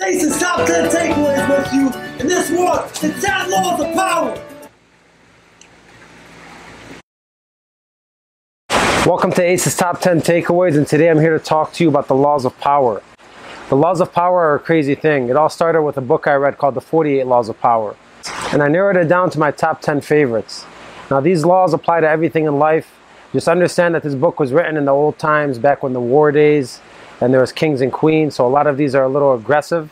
Ace's top 10 takeaways with you in this war, the 10 laws of power. Welcome to ACE's Top 10 Takeaways, and today I'm here to talk to you about the laws of power. The laws of power are a crazy thing. It all started with a book I read called The 48 Laws of Power, and I narrowed it down to my top 10 favorites. Now, these laws apply to everything in life. Just understand that this book was written in the old times, back when the war days, and there was kings and queens, so a lot of these are a little aggressive.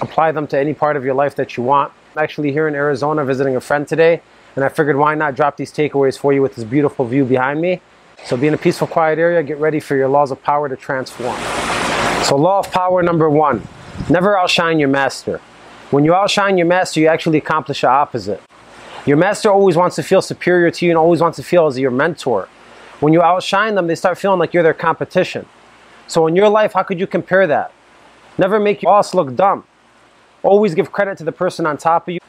Apply them to any part of your life that you want. I'm actually here in Arizona visiting a friend today, and I figured why not drop these takeaways for you with this beautiful view behind me. So be in a peaceful, quiet area, get ready for your laws of power to transform. So law of power number one, never outshine your master. When you outshine your master, you actually accomplish the opposite. Your master always wants to feel superior to you and always wants to feel as your mentor. When you outshine them, they start feeling like you're their competition. So in your life, how could you compare that? Never make your boss look dumb. Always give credit to the person on top of you.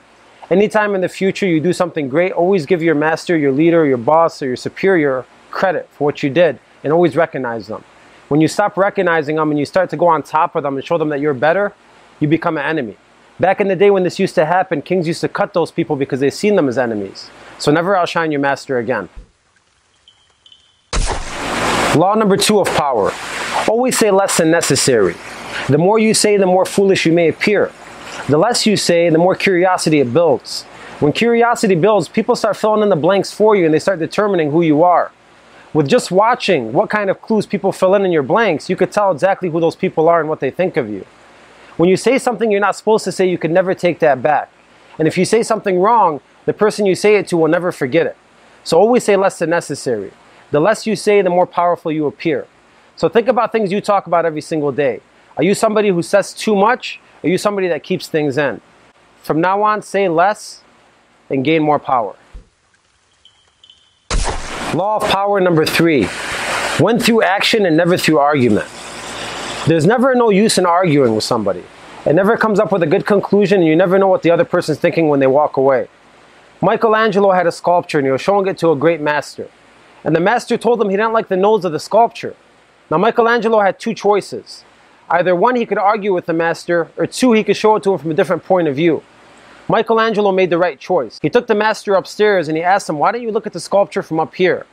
Anytime in the future you do something great, always give your master, your leader, your boss, or your superior credit for what you did and always recognize them. When you stop recognizing them and you start to go on top of them and show them that you're better, you become an enemy. Back in the day when this used to happen, kings used to cut those people because they seen them as enemies. So never outshine your master again. Law number two of power. Always say less than necessary. The more you say, the more foolish you may appear. The less you say, the more curiosity it builds. When curiosity builds, people start filling in the blanks for you and they start determining who you are. With just watching what kind of clues people fill in in your blanks, you could tell exactly who those people are and what they think of you. When you say something you're not supposed to say, you can never take that back. And if you say something wrong, the person you say it to will never forget it. So always say less than necessary. The less you say, the more powerful you appear. So think about things you talk about every single day. Are you somebody who says too much? Are you somebody that keeps things in? From now on, say less and gain more power. Law of power number three win through action and never through argument. There's never no use in arguing with somebody. It never comes up with a good conclusion, and you never know what the other person's thinking when they walk away. Michelangelo had a sculpture and he was showing it to a great master. And the master told him he didn't like the nose of the sculpture. Now, Michelangelo had two choices. Either one, he could argue with the master, or two, he could show it to him from a different point of view. Michelangelo made the right choice. He took the master upstairs and he asked him, Why don't you look at the sculpture from up here?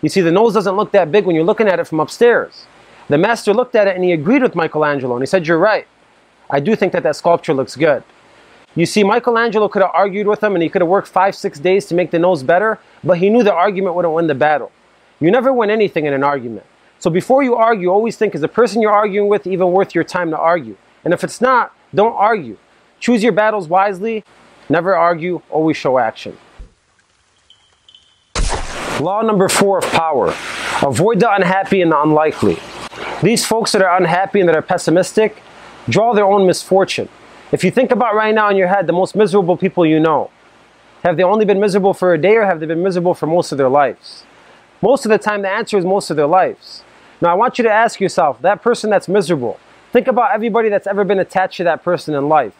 You see, the nose doesn't look that big when you're looking at it from upstairs. The master looked at it and he agreed with Michelangelo and he said, You're right. I do think that that sculpture looks good. You see, Michelangelo could have argued with him and he could have worked five, six days to make the nose better, but he knew the argument wouldn't win the battle. You never win anything in an argument. So before you argue, always think, is the person you're arguing with even worth your time to argue? And if it's not, don't argue. Choose your battles wisely. Never argue, always show action. Law number four of power avoid the unhappy and the unlikely. These folks that are unhappy and that are pessimistic draw their own misfortune. If you think about right now in your head the most miserable people you know, have they only been miserable for a day or have they been miserable for most of their lives? Most of the time, the answer is most of their lives. Now, I want you to ask yourself that person that's miserable, think about everybody that's ever been attached to that person in life.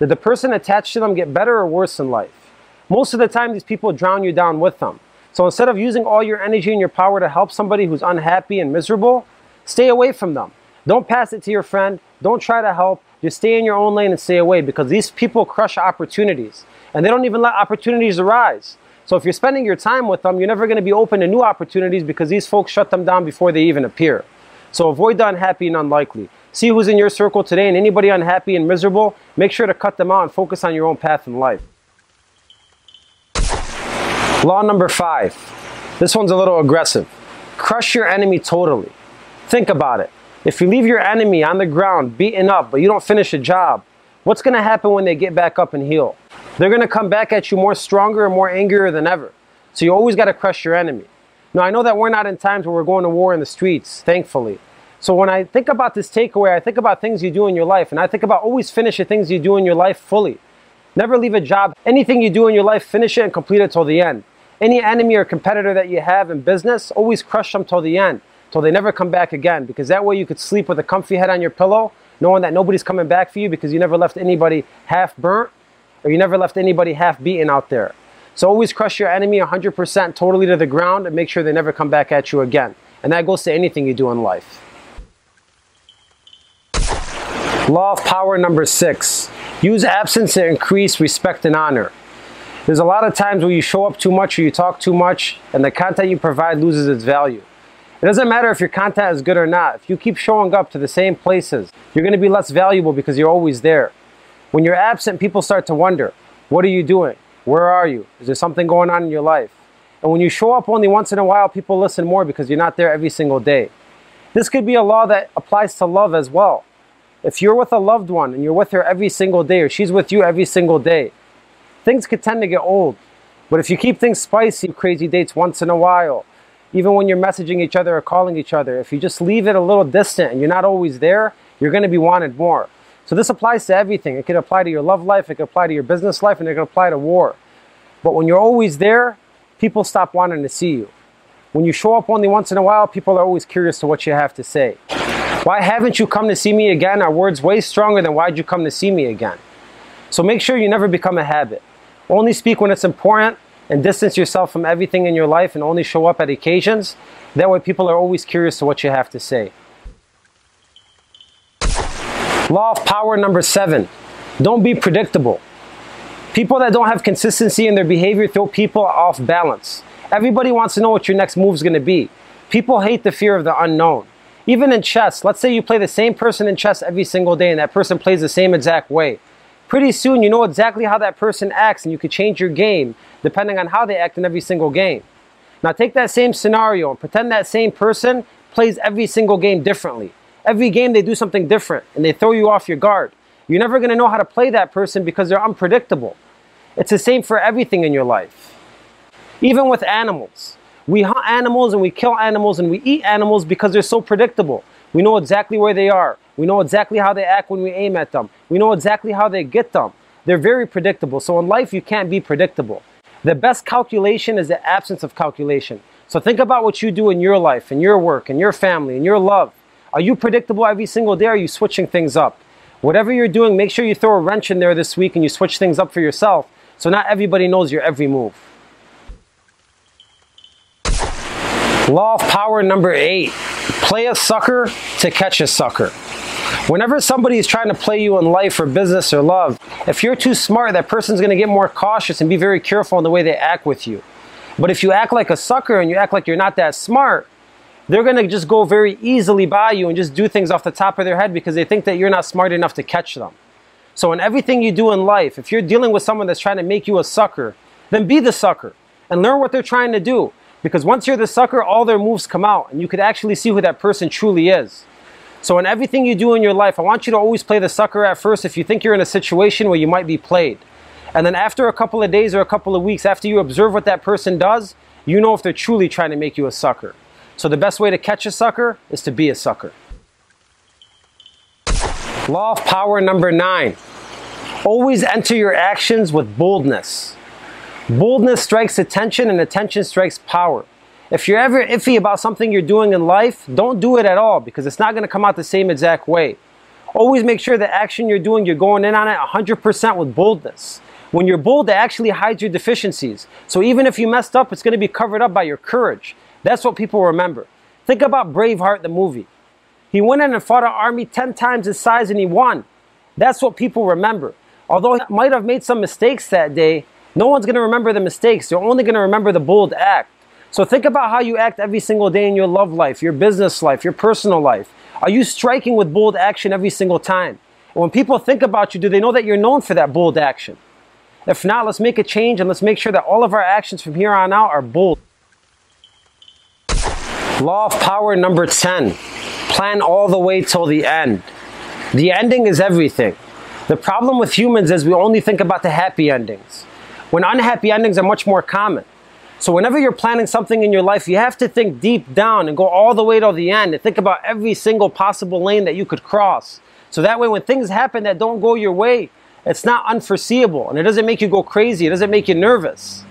Did the person attached to them get better or worse in life? Most of the time, these people drown you down with them. So instead of using all your energy and your power to help somebody who's unhappy and miserable, stay away from them. Don't pass it to your friend. Don't try to help. Just stay in your own lane and stay away because these people crush opportunities and they don't even let opportunities arise. So if you're spending your time with them, you're never going to be open to new opportunities because these folks shut them down before they even appear. So avoid the unhappy and unlikely. See who's in your circle today and anybody unhappy and miserable, make sure to cut them out and focus on your own path in life. Law number five. This one's a little aggressive. Crush your enemy totally. Think about it. If you leave your enemy on the ground, beaten up, but you don't finish a job, what's going to happen when they get back up and heal? They're going to come back at you more stronger and more angrier than ever. So you always got to crush your enemy. Now, I know that we're not in times where we're going to war in the streets, thankfully. So when I think about this takeaway, I think about things you do in your life, and I think about always finish the things you do in your life fully. Never leave a job. Anything you do in your life, finish it and complete it till the end. Any enemy or competitor that you have in business, always crush them till the end, till they never come back again. Because that way you could sleep with a comfy head on your pillow, knowing that nobody's coming back for you because you never left anybody half burnt or you never left anybody half beaten out there. So always crush your enemy 100% totally to the ground and make sure they never come back at you again. And that goes to anything you do in life. Law of power number six use absence to increase respect and honor. There's a lot of times where you show up too much or you talk too much, and the content you provide loses its value. It doesn't matter if your content is good or not. If you keep showing up to the same places, you're going to be less valuable because you're always there. When you're absent, people start to wonder what are you doing? Where are you? Is there something going on in your life? And when you show up only once in a while, people listen more because you're not there every single day. This could be a law that applies to love as well. If you're with a loved one and you're with her every single day, or she's with you every single day, things could tend to get old. But if you keep things spicy, crazy dates once in a while, even when you're messaging each other or calling each other, if you just leave it a little distant and you're not always there, you're going to be wanted more. So this applies to everything. It could apply to your love life, it could apply to your business life, and it could apply to war. But when you're always there, people stop wanting to see you. When you show up only once in a while, people are always curious to what you have to say. Why haven't you come to see me again? Are words way stronger than why'd you come to see me again? So make sure you never become a habit. Only speak when it's important and distance yourself from everything in your life and only show up at occasions. That way people are always curious to what you have to say. Law of power number seven. Don't be predictable. People that don't have consistency in their behavior throw people off balance. Everybody wants to know what your next move is going to be. People hate the fear of the unknown. Even in chess, let's say you play the same person in chess every single day and that person plays the same exact way. Pretty soon you know exactly how that person acts and you can change your game depending on how they act in every single game. Now take that same scenario and pretend that same person plays every single game differently. Every game they do something different and they throw you off your guard. You're never going to know how to play that person because they're unpredictable. It's the same for everything in your life. Even with animals. We hunt animals and we kill animals and we eat animals because they're so predictable. We know exactly where they are. We know exactly how they act when we aim at them. We know exactly how they get them. They're very predictable. So in life, you can't be predictable. The best calculation is the absence of calculation. So think about what you do in your life, in your work, in your family, in your love. Are you predictable every single day? Or are you switching things up? Whatever you're doing, make sure you throw a wrench in there this week and you switch things up for yourself so not everybody knows your every move. Law of power number eight play a sucker to catch a sucker. Whenever somebody is trying to play you in life or business or love, if you're too smart, that person's going to get more cautious and be very careful in the way they act with you. But if you act like a sucker and you act like you're not that smart, they're going to just go very easily by you and just do things off the top of their head because they think that you're not smart enough to catch them. So in everything you do in life, if you're dealing with someone that's trying to make you a sucker, then be the sucker and learn what they're trying to do. Because once you're the sucker, all their moves come out and you could actually see who that person truly is. So in everything you do in your life, I want you to always play the sucker at first if you think you're in a situation where you might be played. And then after a couple of days or a couple of weeks, after you observe what that person does, you know if they're truly trying to make you a sucker. So the best way to catch a sucker is to be a sucker. Law of power number nine. Always enter your actions with boldness. Boldness strikes attention and attention strikes power. If you're ever iffy about something you're doing in life, don't do it at all because it's not going to come out the same exact way. Always make sure the action you're doing, you're going in on it 100% with boldness. When you're bold, it actually hides your deficiencies. So even if you messed up, it's going to be covered up by your courage. That's what people remember. Think about Braveheart, the movie. He went in and fought an army 10 times his size and he won. That's what people remember. Although he might have made some mistakes that day, no one's going to remember the mistakes. They're only going to remember the bold act. So think about how you act every single day in your love life, your business life, your personal life. Are you striking with bold action every single time? When people think about you, do they know that you're known for that bold action? If not, let's make a change and let's make sure that all of our actions from here on out are bold. Law of power number 10 plan all the way till the end. The ending is everything. The problem with humans is we only think about the happy endings, when unhappy endings are much more common. So whenever you're planning something in your life, you have to think deep down and go all the way to the end and think about every single possible lane that you could cross. So that way when things happen that don't go your way, it's not unforeseeable and it doesn't make you go crazy, it doesn't make you nervous.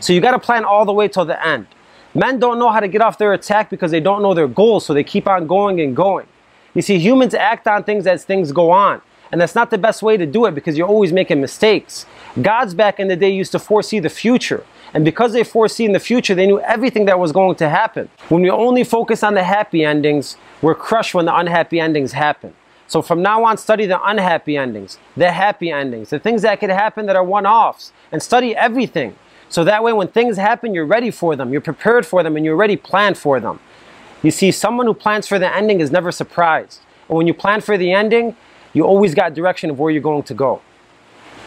So you got to plan all the way till the end. Men don't know how to get off their attack because they don't know their goals, so they keep on going and going. You see, humans act on things as things go on. And that's not the best way to do it because you're always making mistakes. Gods back in the day used to foresee the future. And because they foresee in the future, they knew everything that was going to happen. When we only focus on the happy endings, we're crushed when the unhappy endings happen. So from now on, study the unhappy endings, the happy endings, the things that could happen that are one offs, and study everything. So that way, when things happen, you're ready for them, you're prepared for them, and you're already planned for them. You see, someone who plans for the ending is never surprised. And when you plan for the ending, you always got direction of where you're going to go.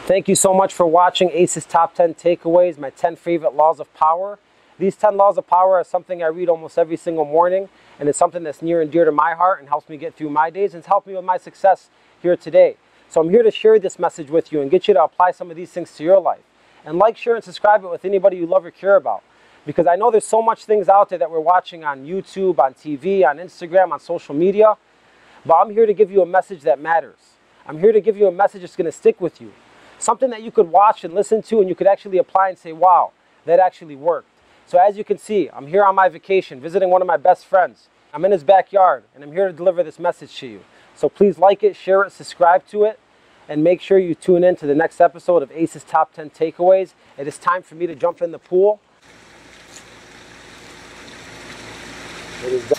Thank you so much for watching ACE's Top 10 Takeaways, my 10 favorite laws of power. These 10 laws of power are something I read almost every single morning, and it's something that's near and dear to my heart and helps me get through my days and it's helped me with my success here today. So I'm here to share this message with you and get you to apply some of these things to your life. And like, share, and subscribe it with anybody you love or care about. Because I know there's so much things out there that we're watching on YouTube, on TV, on Instagram, on social media. But I'm here to give you a message that matters. I'm here to give you a message that's going to stick with you. Something that you could watch and listen to and you could actually apply and say, wow, that actually worked. So as you can see, I'm here on my vacation visiting one of my best friends. I'm in his backyard and I'm here to deliver this message to you. So please like it, share it, subscribe to it, and make sure you tune in to the next episode of ACE's Top 10 Takeaways. It is time for me to jump in the pool. It is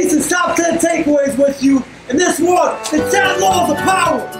done. Ace's top 10 takeaways with you. And this one, the 10 laws of power.